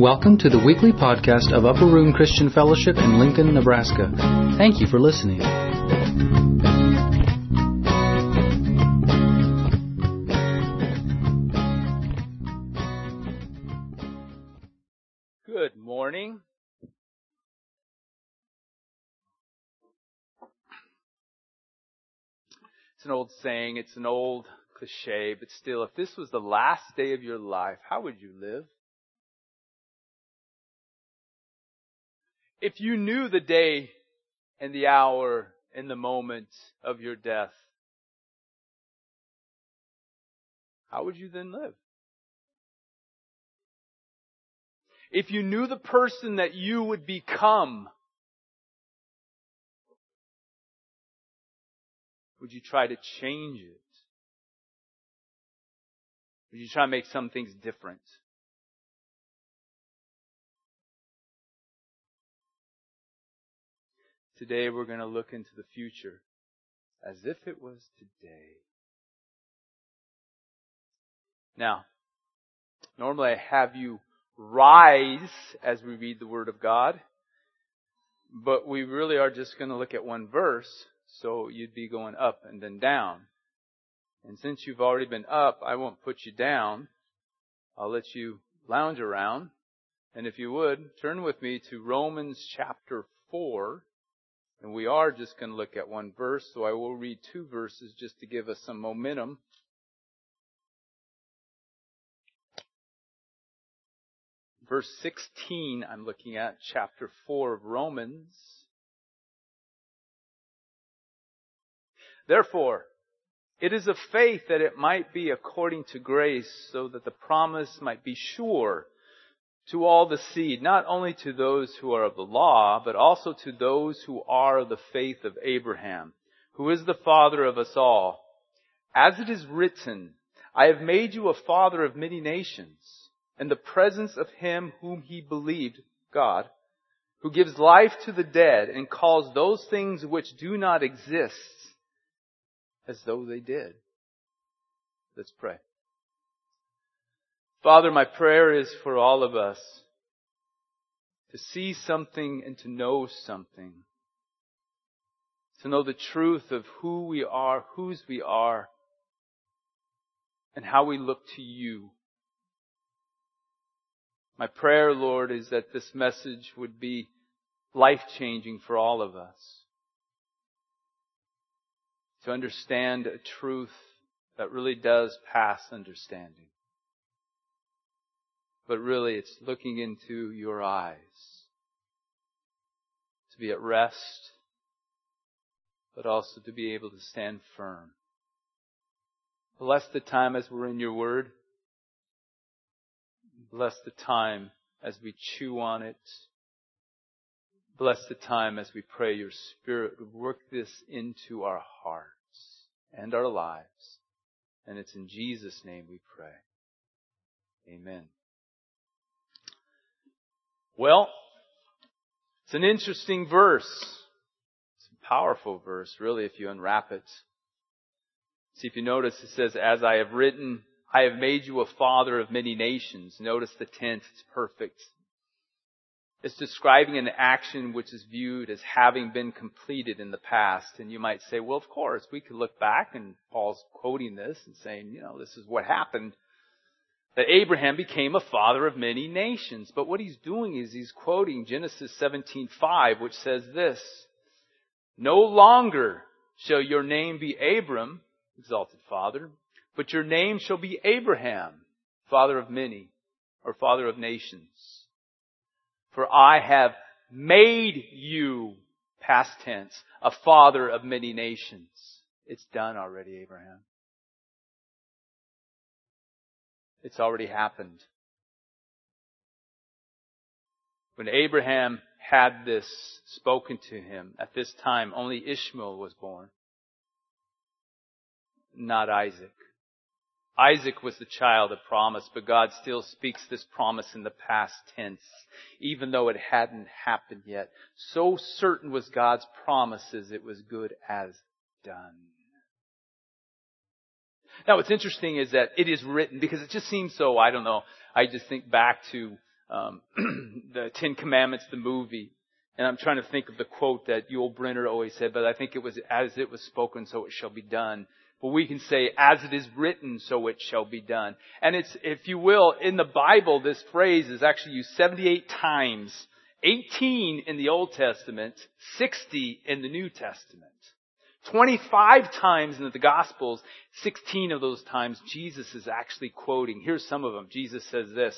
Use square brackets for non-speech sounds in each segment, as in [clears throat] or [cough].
Welcome to the weekly podcast of Upper Room Christian Fellowship in Lincoln, Nebraska. Thank you for listening. Good morning. It's an old saying, it's an old cliche, but still, if this was the last day of your life, how would you live? If you knew the day and the hour and the moment of your death, how would you then live? If you knew the person that you would become, would you try to change it? Would you try to make some things different? Today we're going to look into the future as if it was today. Now, normally I have you rise as we read the Word of God, but we really are just going to look at one verse, so you'd be going up and then down. And since you've already been up, I won't put you down. I'll let you lounge around. And if you would, turn with me to Romans chapter 4. And we are just going to look at one verse, so I will read two verses just to give us some momentum. Verse 16, I'm looking at chapter 4 of Romans. Therefore, it is of faith that it might be according to grace, so that the promise might be sure to all the seed, not only to those who are of the law, but also to those who are of the faith of Abraham, who is the father of us all. As it is written, I have made you a father of many nations, in the presence of him whom he believed, God, who gives life to the dead and calls those things which do not exist as though they did. Let's pray. Father, my prayer is for all of us to see something and to know something. To know the truth of who we are, whose we are, and how we look to you. My prayer, Lord, is that this message would be life changing for all of us. To understand a truth that really does pass understanding but really it's looking into your eyes to be at rest, but also to be able to stand firm. Bless the time as we're in your word. Bless the time as we chew on it. Bless the time as we pray your spirit work this into our hearts and our lives. And it's in Jesus' name we pray. Amen. Well, it's an interesting verse. It's a powerful verse, really, if you unwrap it. See if you notice it says, as I have written, I have made you a father of many nations. Notice the tense, it's perfect. It's describing an action which is viewed as having been completed in the past. And you might say, well, of course, we could look back and Paul's quoting this and saying, you know, this is what happened that Abraham became a father of many nations. But what he's doing is he's quoting Genesis 17:5, which says this: "No longer shall your name be Abram, exalted father, but your name shall be Abraham, father of many, or father of nations. For I have made you, past tense, a father of many nations." It's done already, Abraham. It's already happened. When Abraham had this spoken to him, at this time only Ishmael was born, not Isaac. Isaac was the child of promise, but God still speaks this promise in the past tense, even though it hadn't happened yet. So certain was God's promises, it was good as done. Now what's interesting is that it is written because it just seems so, I don't know, I just think back to um, [clears throat] the Ten Commandments, the movie. And I'm trying to think of the quote that Yul Brynner always said, but I think it was, as it was spoken, so it shall be done. But we can say, as it is written, so it shall be done. And it's, if you will, in the Bible, this phrase is actually used 78 times. 18 in the Old Testament, 60 in the New Testament. 25 times in the Gospels, 16 of those times Jesus is actually quoting. Here's some of them. Jesus says this,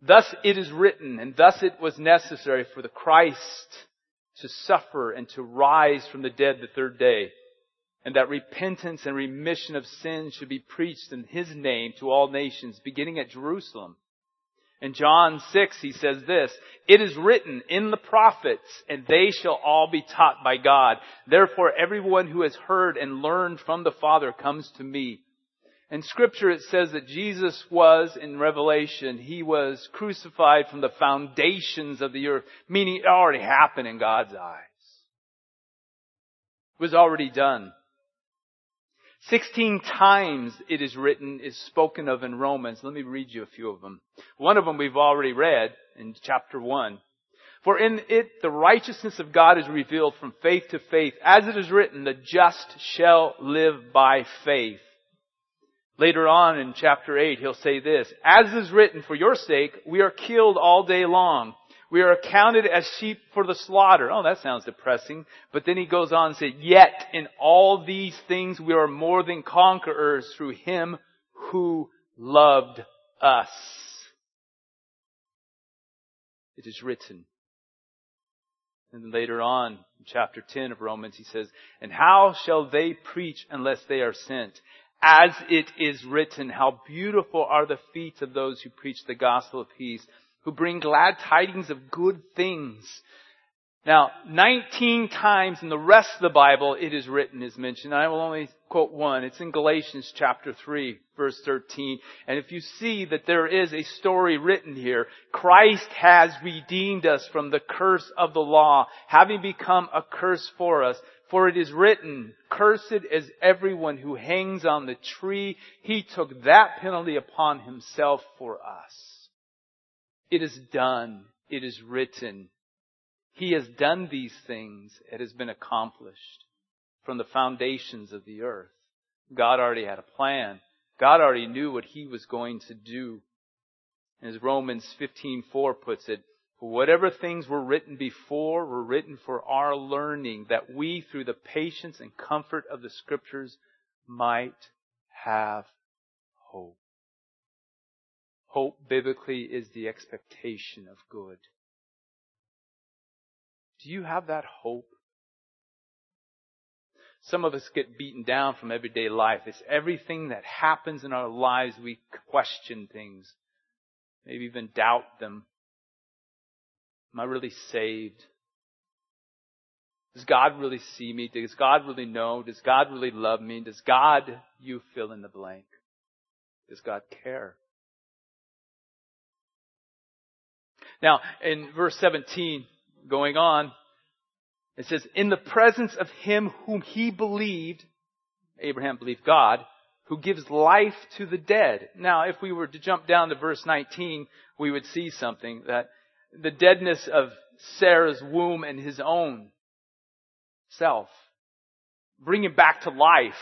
Thus it is written, and thus it was necessary for the Christ to suffer and to rise from the dead the third day, and that repentance and remission of sins should be preached in His name to all nations, beginning at Jerusalem. In John 6, he says this, It is written in the prophets, and they shall all be taught by God. Therefore everyone who has heard and learned from the Father comes to me. In scripture it says that Jesus was, in Revelation, he was crucified from the foundations of the earth, meaning it already happened in God's eyes. It was already done. Sixteen times it is written, is spoken of in Romans. Let me read you a few of them. One of them we've already read in chapter one. For in it the righteousness of God is revealed from faith to faith, as it is written, the just shall live by faith. Later on in chapter 8, he'll say this, As is written, for your sake, we are killed all day long. We are accounted as sheep for the slaughter. Oh, that sounds depressing. But then he goes on and says, Yet in all these things we are more than conquerors through him who loved us. It is written. And later on, in chapter 10 of Romans, he says, And how shall they preach unless they are sent? as it is written, how beautiful are the feet of those who preach the gospel of peace, who bring glad tidings of good things. Now, 19 times in the rest of the Bible it is written is mentioned. I will only quote one. It's in Galatians chapter 3 verse 13. And if you see that there is a story written here, Christ has redeemed us from the curse of the law, having become a curse for us. For it is written, cursed is everyone who hangs on the tree. He took that penalty upon himself for us. It is done. It is written. He has done these things. It has been accomplished from the foundations of the earth. God already had a plan. God already knew what he was going to do. As Romans 15:4 puts it, whatever things were written before were written for our learning, that we, through the patience and comfort of the Scriptures, might have hope. Hope biblically is the expectation of good. Do you have that hope? Some of us get beaten down from everyday life. It's everything that happens in our lives. We question things, maybe even doubt them. Am I really saved? Does God really see me? Does God really know? Does God really love me? Does God, you fill in the blank? Does God care? Now, in verse 17, going on, it says, in the presence of him whom he believed, Abraham believed God, who gives life to the dead. Now, if we were to jump down to verse 19, we would see something that the deadness of Sarah's womb and his own self. Bring him back to life.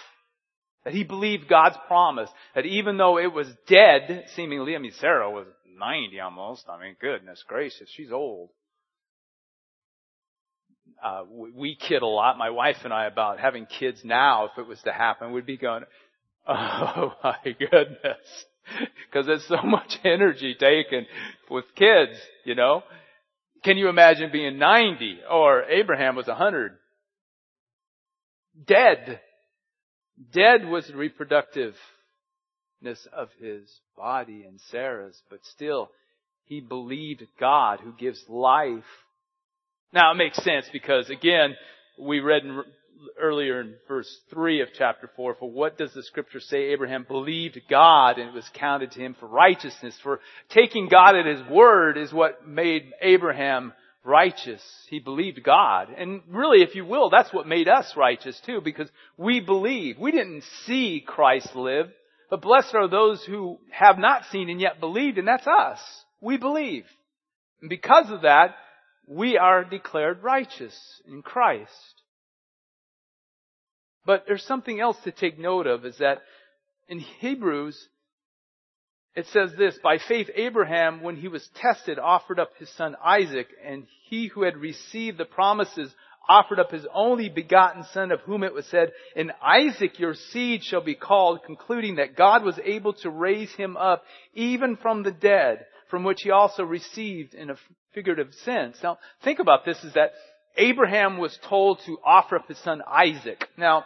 That he believed God's promise. That even though it was dead, seemingly, I mean, Sarah was 90 almost. I mean, goodness gracious, she's old. Uh, we, we kid a lot, my wife and I, about having kids now, if it was to happen, we'd be going, [laughs] oh my goodness. Because there's so much energy taken with kids, you know. Can you imagine being 90 or Abraham was 100? Dead. Dead was the reproductiveness of his body and Sarah's, but still he believed God who gives life. Now it makes sense because again, we read in earlier in verse 3 of chapter 4, for what does the scripture say? Abraham believed God and it was counted to him for righteousness. For taking God at his word is what made Abraham righteous. He believed God. And really, if you will, that's what made us righteous too, because we believe. We didn't see Christ live, but blessed are those who have not seen and yet believed, and that's us. We believe. And because of that, we are declared righteous in Christ. But there's something else to take note of is that in Hebrews, it says this, by faith Abraham, when he was tested, offered up his son Isaac, and he who had received the promises offered up his only begotten son of whom it was said, in Isaac your seed shall be called, concluding that God was able to raise him up even from the dead, from which he also received in a figurative sense. Now, think about this is that Abraham was told to offer up his son Isaac. Now,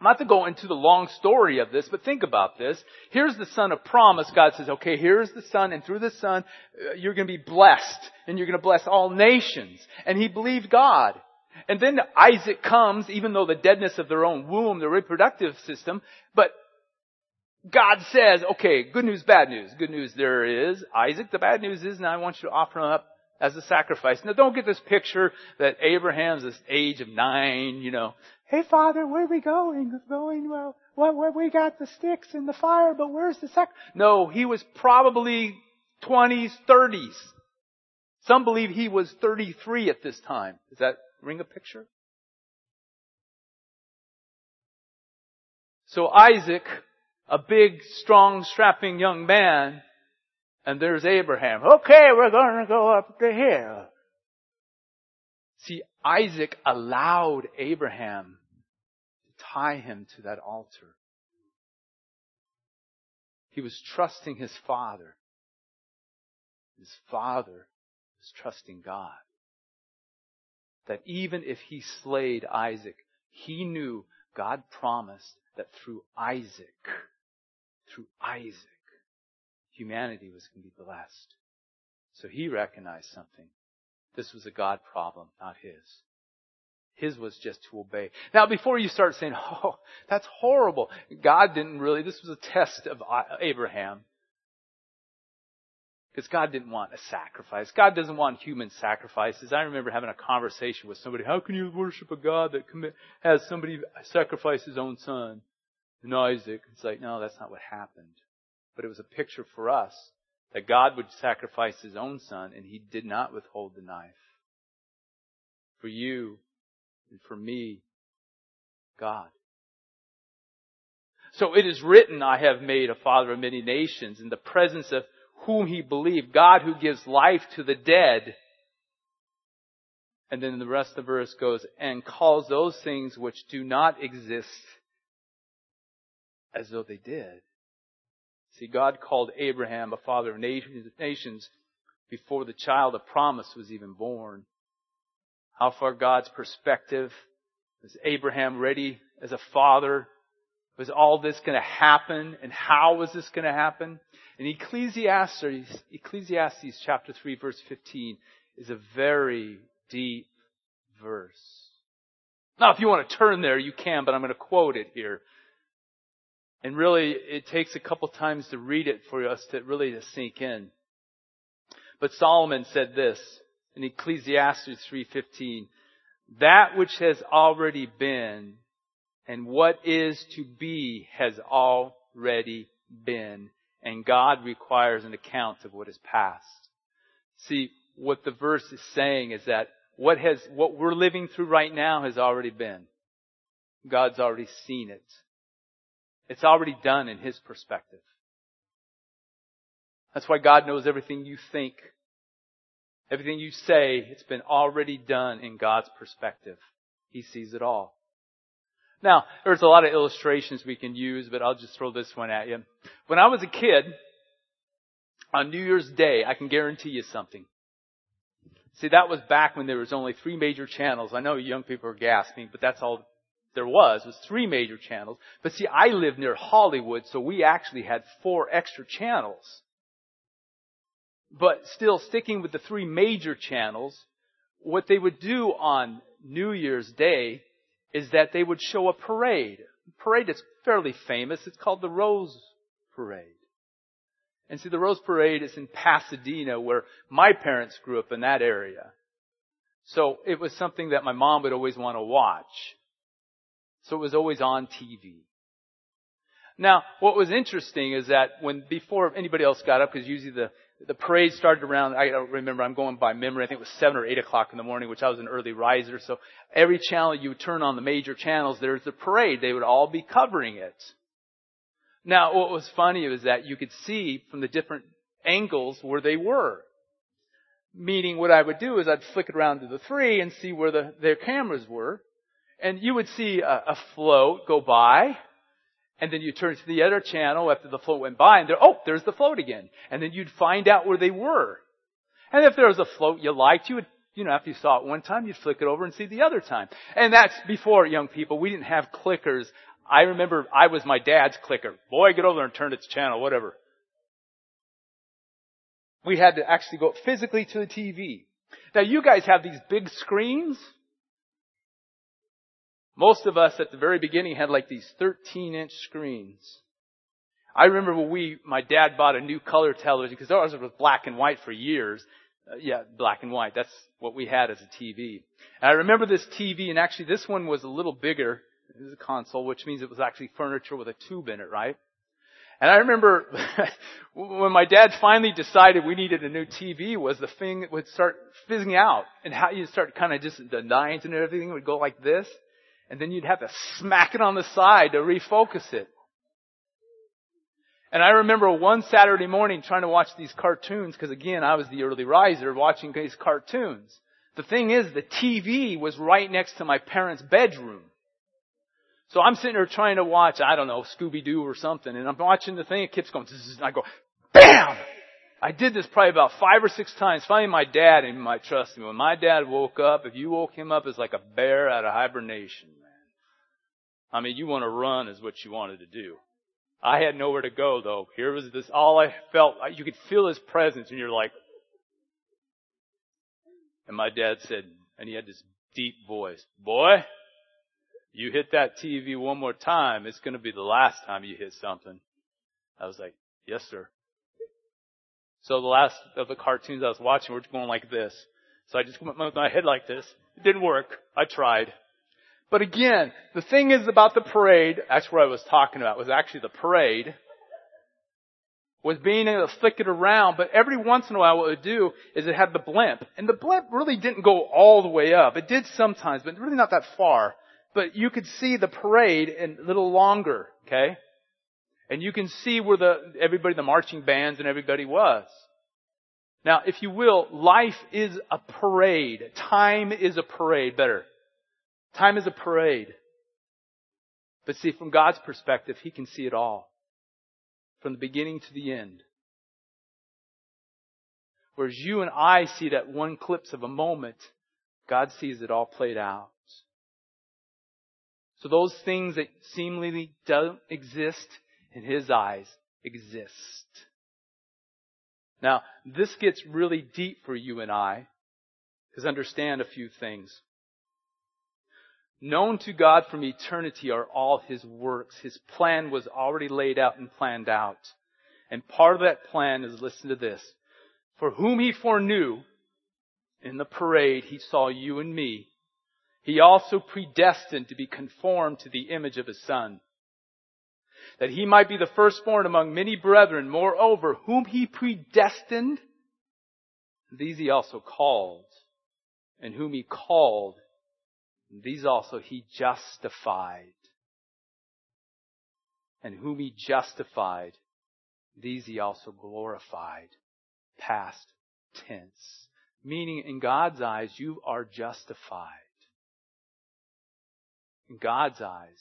not to go into the long story of this, but think about this. Here's the son of promise. God says, okay, here's the son, and through the son, uh, you're going to be blessed, and you're going to bless all nations. And he believed God. And then Isaac comes, even though the deadness of their own womb, the reproductive system, but God says, okay, good news, bad news. Good news there is Isaac. The bad news is now I want you to offer him up as a sacrifice. Now don't get this picture that Abraham's this age of nine, you know. Hey father, where are we going? Going, well, well, where we got the sticks and the fire, but where's the sac? No, he was probably 20s, 30s. Some believe he was 33 at this time. Does that ring a picture? So Isaac, a big, strong, strapping young man, and there's Abraham. Okay, we're to go up the hill. See, Isaac allowed Abraham to tie him to that altar. He was trusting his father. His father was trusting God. That even if he slayed Isaac, he knew God promised that through Isaac, through Isaac, humanity was going to be blessed. So he recognized something. This was a God problem, not his. His was just to obey. Now before you start saying, oh, that's horrible. God didn't really, this was a test of Abraham. Because God didn't want a sacrifice. God doesn't want human sacrifices. I remember having a conversation with somebody, how can you worship a God that commit, has somebody sacrifice his own son? And Isaac. It's like, no, that's not what happened. But it was a picture for us that God would sacrifice his own son and he did not withhold the knife. For you and for me, God. So it is written, I have made a father of many nations in the presence of whom he believed, God who gives life to the dead. And then the rest of the verse goes, and calls those things which do not exist as though they did. See, God called Abraham a father of nations before the child of promise was even born. How far God's perspective? Was Abraham ready as a father? Was all this going to happen? And how was this going to happen? In Ecclesiastes, Ecclesiastes chapter 3 verse 15 is a very deep verse. Now if you want to turn there, you can, but I'm going to quote it here. And really, it takes a couple times to read it for us to really to sink in. But Solomon said this in Ecclesiastes 3:15, "That which has already been and what is to be has already been, and God requires an account of what is past." See, what the verse is saying is that what has what we're living through right now has already been. God's already seen it. It's already done in His perspective. That's why God knows everything you think. Everything you say, it's been already done in God's perspective. He sees it all. Now, there's a lot of illustrations we can use, but I'll just throw this one at you. When I was a kid, on New Year's Day, I can guarantee you something. See, that was back when there was only three major channels. I know young people are gasping, but that's all there was, was three major channels. But see, I live near Hollywood, so we actually had four extra channels. But still sticking with the three major channels, what they would do on New Year's Day is that they would show a parade. A parade that's fairly famous. It's called the Rose Parade. And see, the Rose Parade is in Pasadena where my parents grew up in that area. So it was something that my mom would always want to watch. So it was always on TV. Now, what was interesting is that when before anybody else got up, because usually the, the parade started around, I don't remember, I'm going by memory, I think it was 7 or 8 o'clock in the morning, which I was an early riser, so every channel you would turn on the major channels, there's a parade. They would all be covering it. Now, what was funny was that you could see from the different angles where they were. Meaning what I would do is I'd flick it around to the three and see where the, their cameras were. And you would see a, a float go by, and then you turn to the other channel after the float went by and there, oh, there's the float again. And then you'd find out where they were. And if there was a float you liked, you would, you know, after you saw it one time, you'd flick it over and see the other time. And that's before young people. We didn't have clickers. I remember I was my dad's clicker. Boy, get over there and turn its channel, whatever. We had to actually go physically to the TV. Now you guys have these big screens. Most of us at the very beginning had like these 13 inch screens. I remember when we, my dad bought a new color television because ours was black and white for years. Uh, yeah, black and white. That's what we had as a TV. And I remember this TV and actually this one was a little bigger. It was a console, which means it was actually furniture with a tube in it, right? And I remember [laughs] when my dad finally decided we needed a new TV was the thing that would start fizzing out and how you start kind of just the nines and everything would go like this and then you'd have to smack it on the side to refocus it. And I remember one Saturday morning trying to watch these cartoons, because again, I was the early riser watching these cartoons. The thing is, the TV was right next to my parents' bedroom. So I'm sitting there trying to watch, I don't know, Scooby-Doo or something, and I'm watching the thing, it keeps going, and I go, BAM! I did this probably about five or six times. Finally, my dad, and my trust me, when my dad woke up, if you woke him up, it's like a bear out of hibernation. Man. I mean, you want to run is what you wanted to do. I had nowhere to go though. Here was this, all I felt, you could feel his presence and you're like, and my dad said, and he had this deep voice, boy, you hit that TV one more time, it's going to be the last time you hit something. I was like, yes sir. So the last of the cartoons I was watching were going like this. So I just went with my head like this. It didn't work. I tried. But again, the thing is about the parade, that's what I was talking about, was actually the parade, was being able to flick it around, but every once in a while what it would do is it had the blimp. And the blimp really didn't go all the way up. It did sometimes, but really not that far. But you could see the parade a little longer, okay? And you can see where the, everybody, the marching bands and everybody was. Now, if you will, life is a parade. Time is a parade. Better. Time is a parade. But see, from God's perspective, He can see it all. From the beginning to the end. Whereas you and I see that one glimpse of a moment, God sees it all played out. So those things that seemingly don't exist in His eyes exist. Now, this gets really deep for you and I, because understand a few things. Known to God from eternity are all His works. His plan was already laid out and planned out. And part of that plan is listen to this. For whom He foreknew, in the parade, He saw you and me. He also predestined to be conformed to the image of His Son. That He might be the firstborn among many brethren. Moreover, whom He predestined, these He also called. And whom He called, these also he justified. And whom he justified, these he also glorified. Past tense. Meaning in God's eyes, you are justified. In God's eyes,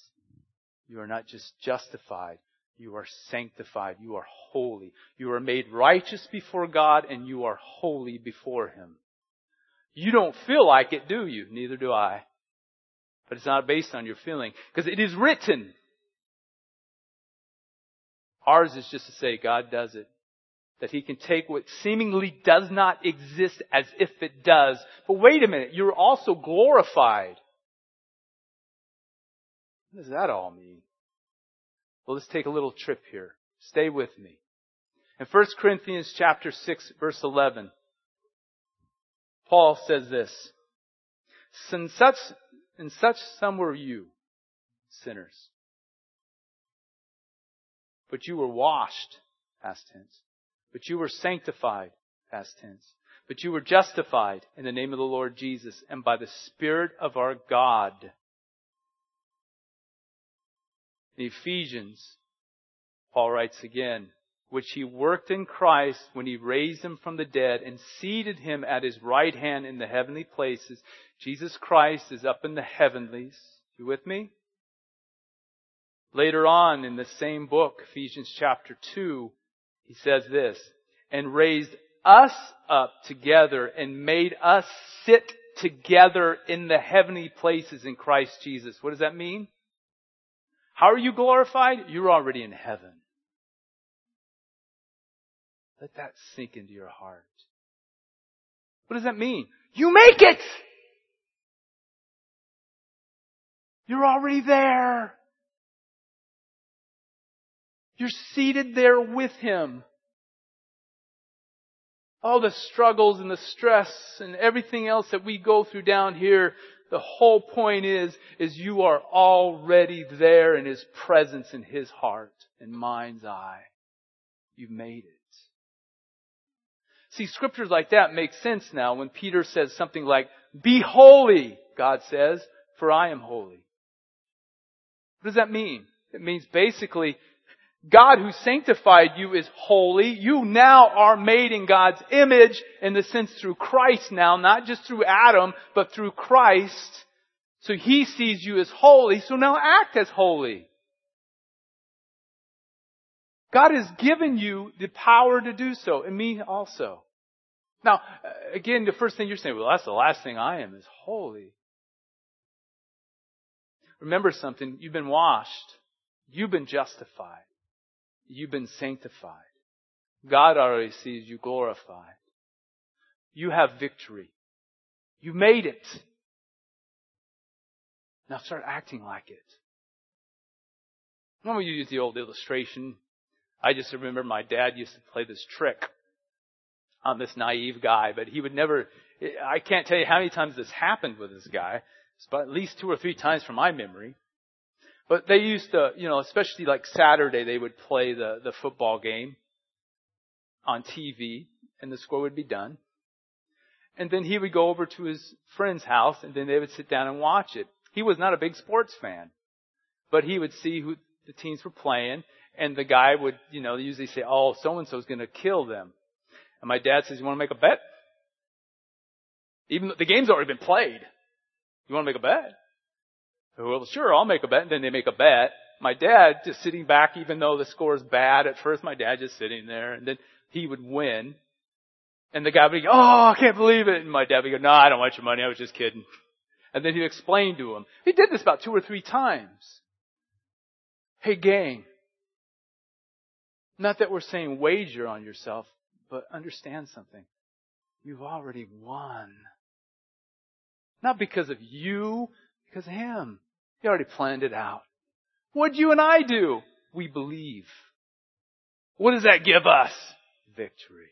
you are not just justified, you are sanctified, you are holy. You are made righteous before God and you are holy before Him. You don't feel like it, do you? Neither do I. But it's not based on your feeling. Because it is written. Ours is just to say God does it. That He can take what seemingly does not exist as if it does. But wait a minute, you're also glorified. What does that all mean? Well, let's take a little trip here. Stay with me. In 1 Corinthians chapter 6 verse 11, Paul says this, Since such and such some were you, sinners. But you were washed, past tense. But you were sanctified, past tense. But you were justified in the name of the Lord Jesus and by the Spirit of our God. In Ephesians, Paul writes again, which he worked in Christ when he raised him from the dead and seated him at his right hand in the heavenly places. Jesus Christ is up in the heavenlies. You with me? Later on in the same book, Ephesians chapter 2, he says this, and raised us up together and made us sit together in the heavenly places in Christ Jesus. What does that mean? How are you glorified? You're already in heaven. Let that sink into your heart. What does that mean? You make it! You're already there. You're seated there with Him. All the struggles and the stress and everything else that we go through down here, the whole point is, is you are already there in His presence in His heart and mind's eye. You've made it. See, scriptures like that make sense now when Peter says something like, be holy, God says, for I am holy. What does that mean? It means basically, God who sanctified you is holy. You now are made in God's image in the sense through Christ now, not just through Adam, but through Christ. So He sees you as holy, so now act as holy. God has given you the power to do so, and me also. Now, uh, again, the first thing you're saying, well, that's the last thing I am is holy. Remember something, you've been washed. You've been justified. You've been sanctified. God already sees you glorified. You have victory. You made it. Now start acting like it. I'm going use the old illustration. I just remember my dad used to play this trick on this naive guy, but he would never, I can't tell you how many times this happened with this guy. It's about at least two or three times from my memory. But they used to, you know, especially like Saturday, they would play the, the football game on TV and the score would be done. And then he would go over to his friend's house and then they would sit down and watch it. He was not a big sports fan, but he would see who the teams were playing and the guy would, you know, usually say, oh, so and so is going to kill them. And my dad says, you want to make a bet? Even though the game's already been played. You want to make a bet? Well, sure, I'll make a bet. And then they make a bet. My dad just sitting back, even though the score is bad at first, my dad just sitting there and then he would win. And the guy would go, oh, I can't believe it. And my dad would go, no, I don't want your money. I was just kidding. And then he'd explain to him. He did this about two or three times. Hey gang, not that we're saying wager on yourself, but understand something. You've already won. Not because of you, because of Him. He already planned it out. What you and I do? We believe. What does that give us? Victory.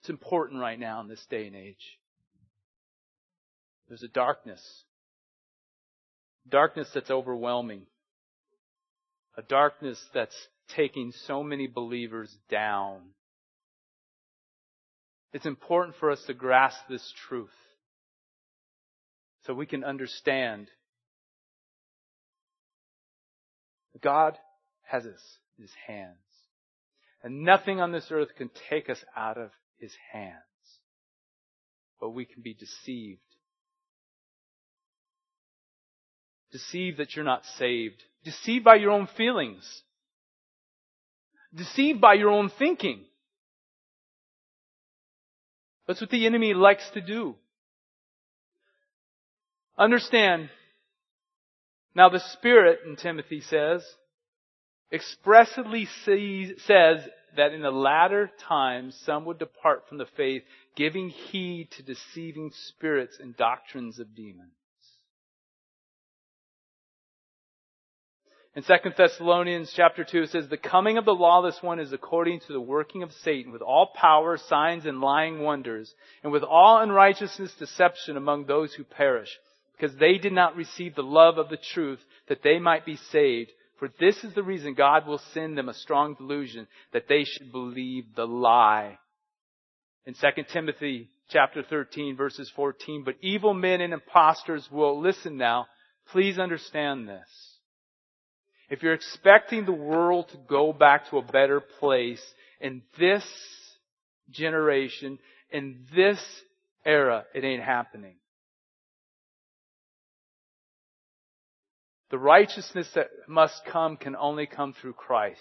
It's important right now in this day and age. There's a darkness. Darkness that's overwhelming. A darkness that's taking so many believers down. It's important for us to grasp this truth so we can understand God has us in His hands. And nothing on this earth can take us out of His hands. But we can be deceived. Deceived that you're not saved. Deceived by your own feelings deceived by your own thinking. That's what the enemy likes to do. Understand, now the Spirit, in Timothy says, expressly says that in the latter times some would depart from the faith, giving heed to deceiving spirits and doctrines of demons. In 2 Thessalonians chapter 2 it says, The coming of the lawless one is according to the working of Satan with all power, signs, and lying wonders, and with all unrighteousness deception among those who perish, because they did not receive the love of the truth that they might be saved. For this is the reason God will send them a strong delusion that they should believe the lie. In 2 Timothy chapter 13 verses 14, but evil men and impostors will, listen now, please understand this. If you're expecting the world to go back to a better place in this generation, in this era, it ain't happening. The righteousness that must come can only come through Christ.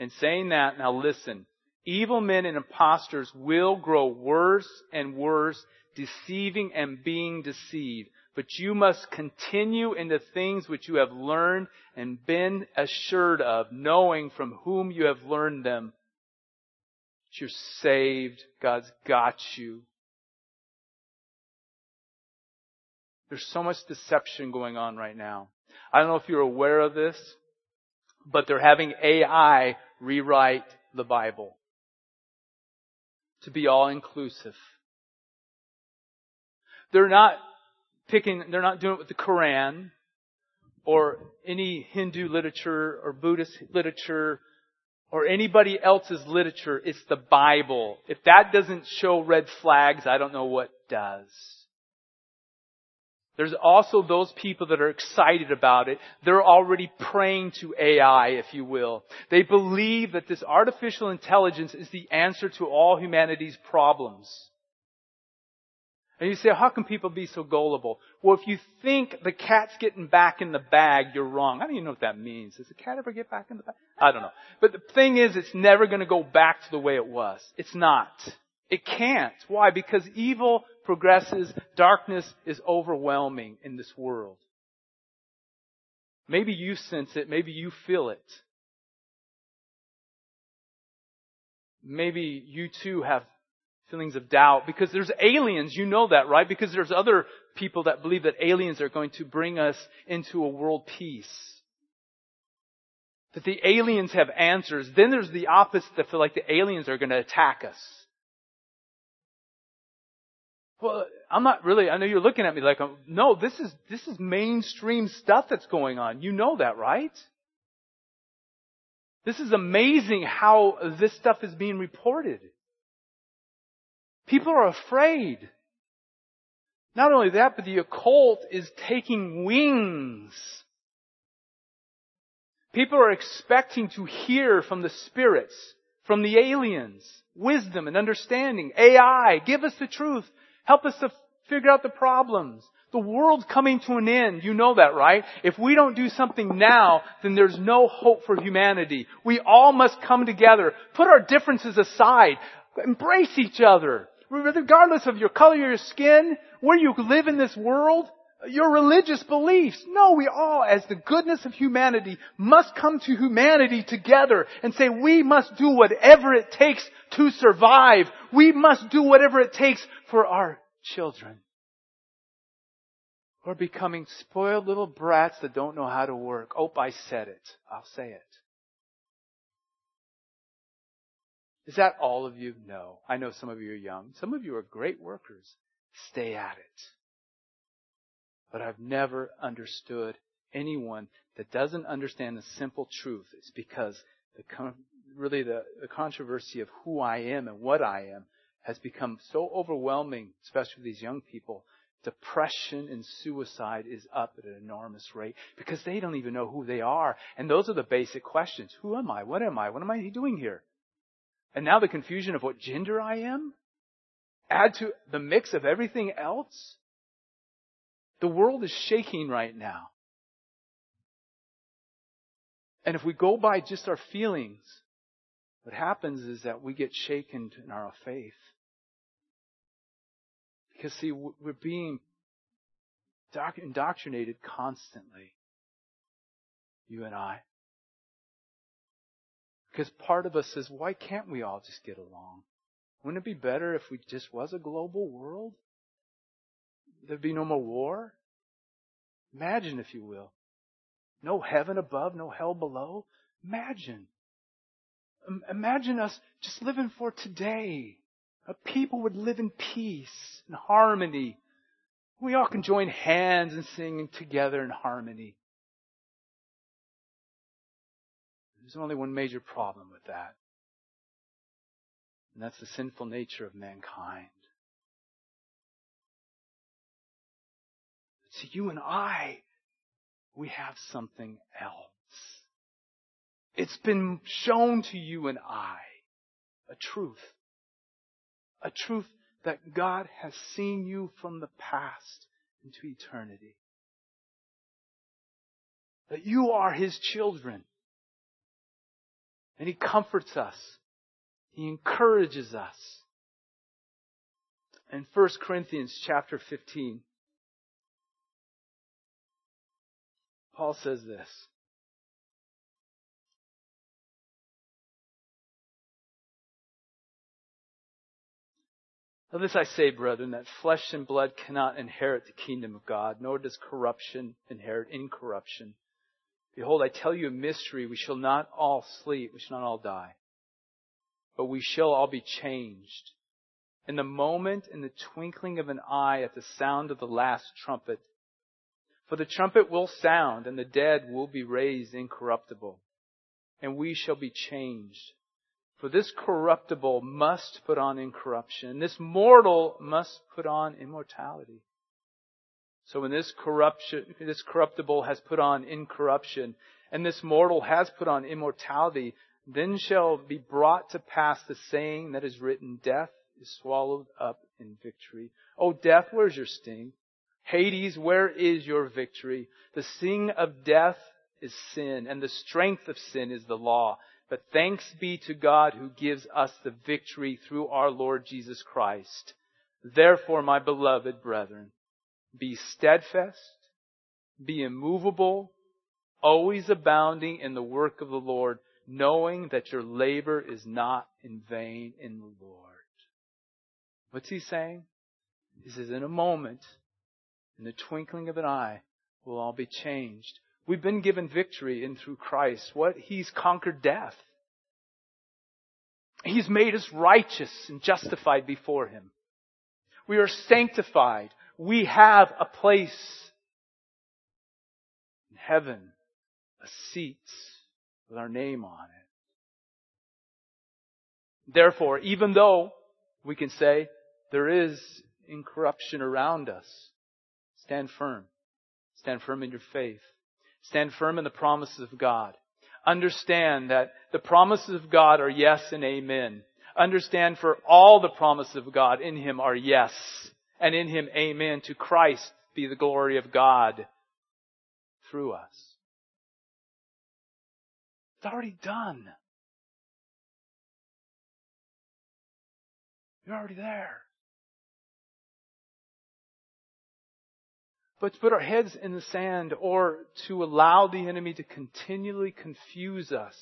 In saying that, now listen, evil men and impostors will grow worse and worse, deceiving and being deceived. But you must continue in the things which you have learned and been assured of, knowing from whom you have learned them. You're saved. God's got you. There's so much deception going on right now. I don't know if you're aware of this, but they're having AI rewrite the Bible to be all inclusive. They're not picking, they're not doing it with the Quran or any Hindu literature or Buddhist literature or anybody else's literature. It's the Bible. If that doesn't show red flags, I don't know what does. There's also those people that are excited about it. They're already praying to AI, if you will. They believe that this artificial intelligence is the answer to all humanity's problems. And you say, how can people be so gullible? Well, if you think the cat's getting back in the bag, you're wrong. I don't even know what that means. Does the cat ever get back in the bag? I don't know. But the thing is, it's never going to go back to the way it was. It's not. It can't. Why? Because evil progresses, darkness is overwhelming in this world. Maybe you sense it, maybe you feel it. Maybe you too have feelings of doubt because there's aliens, you know that, right? Because there's other people that believe that aliens are going to bring us into a world peace. That the aliens have answers. Then there's the opposite that feel like the aliens are going to attack us. Well, I'm not really, I know you're looking at me like, no, this is, this is mainstream stuff that's going on. You know that, right? This is amazing how this stuff is being reported. People are afraid. Not only that, but the occult is taking wings. People are expecting to hear from the spirits, from the aliens, wisdom and understanding, AI, give us the truth. Help us to figure out the problems. The world's coming to an end. You know that, right? If we don't do something now, then there's no hope for humanity. We all must come together. Put our differences aside. Embrace each other. Regardless of your color, your skin, where you live in this world, your religious beliefs. No, we all, as the goodness of humanity, must come to humanity together and say we must do whatever it takes to survive. We must do whatever it takes for our children. We're becoming spoiled little brats that don't know how to work. Oh, I said it. I'll say it. Is that all of you? No. I know some of you are young. Some of you are great workers. Stay at it. But I've never understood anyone that doesn't understand the simple truth. It's because the, really the, the controversy of who I am and what I am has become so overwhelming, especially with these young people. Depression and suicide is up at an enormous rate because they don't even know who they are. And those are the basic questions. Who am I? What am I? What am I doing here? And now the confusion of what gender I am? Add to the mix of everything else? The world is shaking right now. And if we go by just our feelings, what happens is that we get shaken in our faith. Because see, we're being indoctrinated constantly. You and I. Because part of us says, why can't we all just get along? Wouldn't it be better if we just was a global world? There'd be no more war. Imagine, if you will. No heaven above, no hell below. Imagine. Imagine us just living for today. A people would live in peace and harmony. We all can join hands and sing together in harmony. There's only one major problem with that. And that's the sinful nature of mankind. See, you and I, we have something else. It's been shown to you and I a truth. A truth that God has seen you from the past into eternity. That you are His children. And He comforts us. He encourages us. In 1 Corinthians chapter 15, Paul says this. Of this I say, brethren, that flesh and blood cannot inherit the kingdom of God, nor does corruption inherit incorruption. Behold, I tell you a mystery. We shall not all sleep. We shall not all die. But we shall all be changed. In the moment, in the twinkling of an eye, at the sound of the last trumpet. For the trumpet will sound, and the dead will be raised incorruptible, and we shall be changed. For this corruptible must put on incorruption, and this mortal must put on immortality. So when this corruption, this corruptible has put on incorruption, and this mortal has put on immortality, then shall be brought to pass the saying that is written, death is swallowed up in victory. O death, where's your sting? Hades, where is your victory? The sting of death is sin, and the strength of sin is the law. But thanks be to God who gives us the victory through our Lord Jesus Christ. Therefore, my beloved brethren, be steadfast, be immovable, always abounding in the work of the Lord, knowing that your labor is not in vain in the Lord. What's he saying? He says, in a moment, in the twinkling of an eye, we'll all be changed. We've been given victory in through Christ. What? He's conquered death. He's made us righteous and justified before Him. We are sanctified. We have a place in heaven, a seat with our name on it. Therefore, even though we can say there is incorruption around us, Stand firm. Stand firm in your faith. Stand firm in the promises of God. Understand that the promises of God are yes and amen. Understand for all the promises of God in Him are yes, and in Him amen. To Christ be the glory of God through us. It's already done. You're already there. But to put our heads in the sand or to allow the enemy to continually confuse us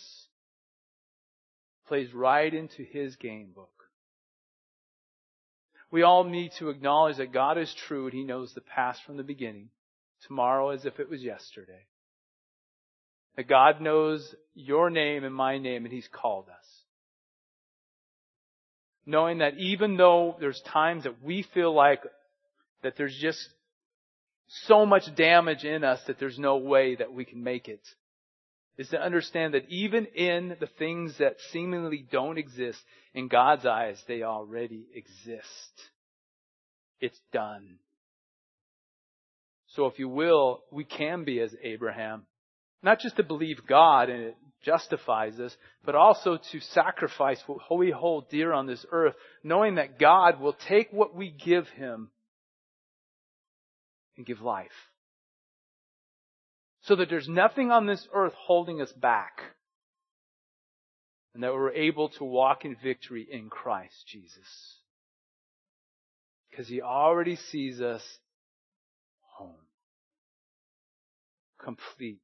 plays right into his game book. We all need to acknowledge that God is true and He knows the past from the beginning, tomorrow as if it was yesterday. That God knows your name and my name and He's called us. Knowing that even though there's times that we feel like that there's just so much damage in us that there's no way that we can make it. Is to understand that even in the things that seemingly don't exist, in God's eyes, they already exist. It's done. So if you will, we can be as Abraham. Not just to believe God and it justifies us, but also to sacrifice what we hold dear on this earth, knowing that God will take what we give Him and give life. So that there's nothing on this earth holding us back. And that we're able to walk in victory in Christ Jesus. Because He already sees us home. Complete.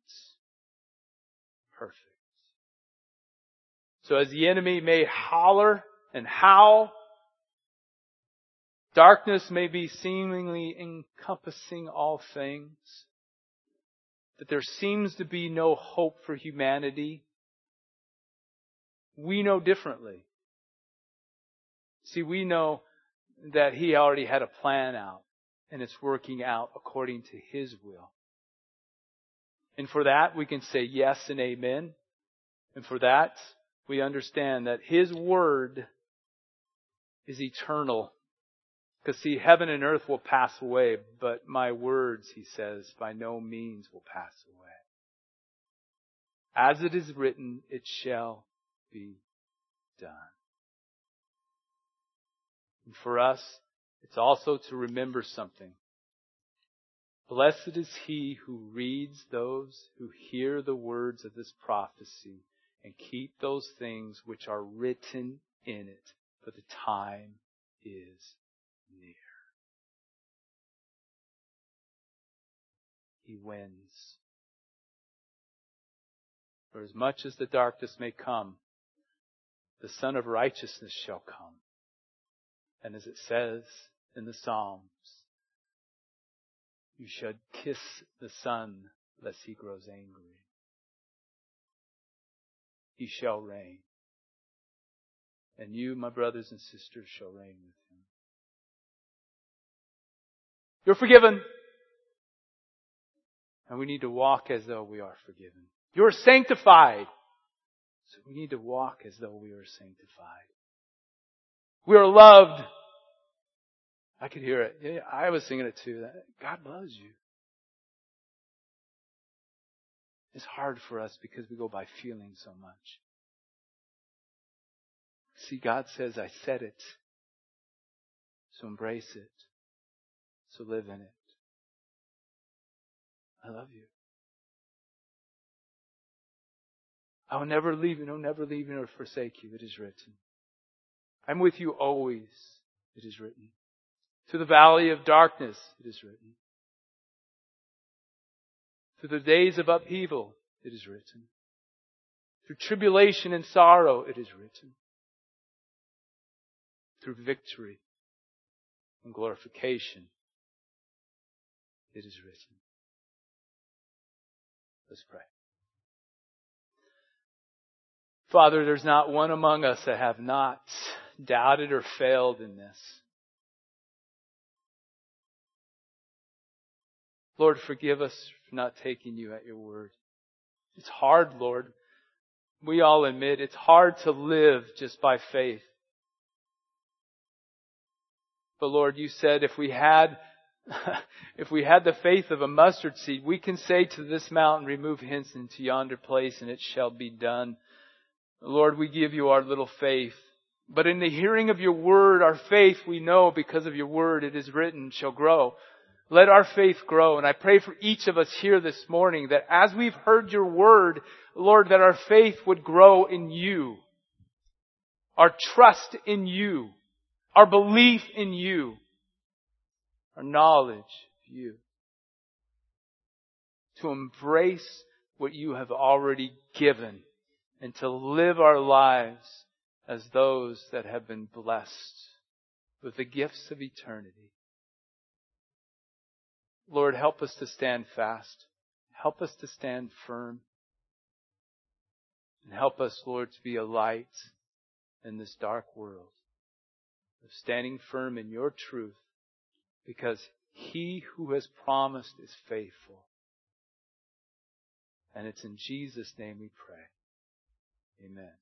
Perfect. So as the enemy may holler and howl Darkness may be seemingly encompassing all things. That there seems to be no hope for humanity. We know differently. See, we know that He already had a plan out and it's working out according to His will. And for that we can say yes and amen And for that, we understand that His Word is eternal. Because see, heaven and earth will pass away, but my words, he says, by no means will pass away. As it is written, it shall be done. And for us, it's also to remember something. Blessed is he who reads those who hear the words of this prophecy and keep those things which are written in it, for the time is near. He wins. For as much as the darkness may come, the Son of Righteousness shall come. And as it says in the Psalms, you should kiss the Son lest he grows angry. He shall reign. And you, my brothers and sisters, shall reign with him. You're forgiven. And we need to walk as though we are forgiven. You're sanctified. So we need to walk as though we are sanctified. We are loved. I could hear it. Yeah, I was singing it too. God loves you. It's hard for us because we go by feeling so much. See, God says, I said it. So embrace it. So live in it. I love you. I will never leave you, no, never leave you nor forsake you. It is written. I'm with you always. It is written. To the valley of darkness, it is written. To the days of upheaval, it is written. Through tribulation and sorrow, it is written. Through victory and glorification, it is written. Let's pray. Father, there's not one among us that have not doubted or failed in this. Lord, forgive us for not taking you at your word. It's hard, Lord. We all admit it's hard to live just by faith. But Lord, you said if we had, [laughs] if we had the faith of a mustard seed, we can say to this mountain, remove hence into yonder place and it shall be done. Lord, we give you our little faith. But in the hearing of your word, our faith, we know because of your word, it is written, shall grow. Let our faith grow. And I pray for each of us here this morning that as we've heard your word, Lord, that our faith would grow in you. Our trust in you. Our belief in you. Our knowledge of you. To embrace what you have already given and to live our lives as those that have been blessed with the gifts of eternity. Lord, help us to stand fast. Help us to stand firm. And help us, Lord, to be a light in this dark world. Of standing firm in your truth because he who has promised is faithful. And it's in Jesus' name we pray. Amen.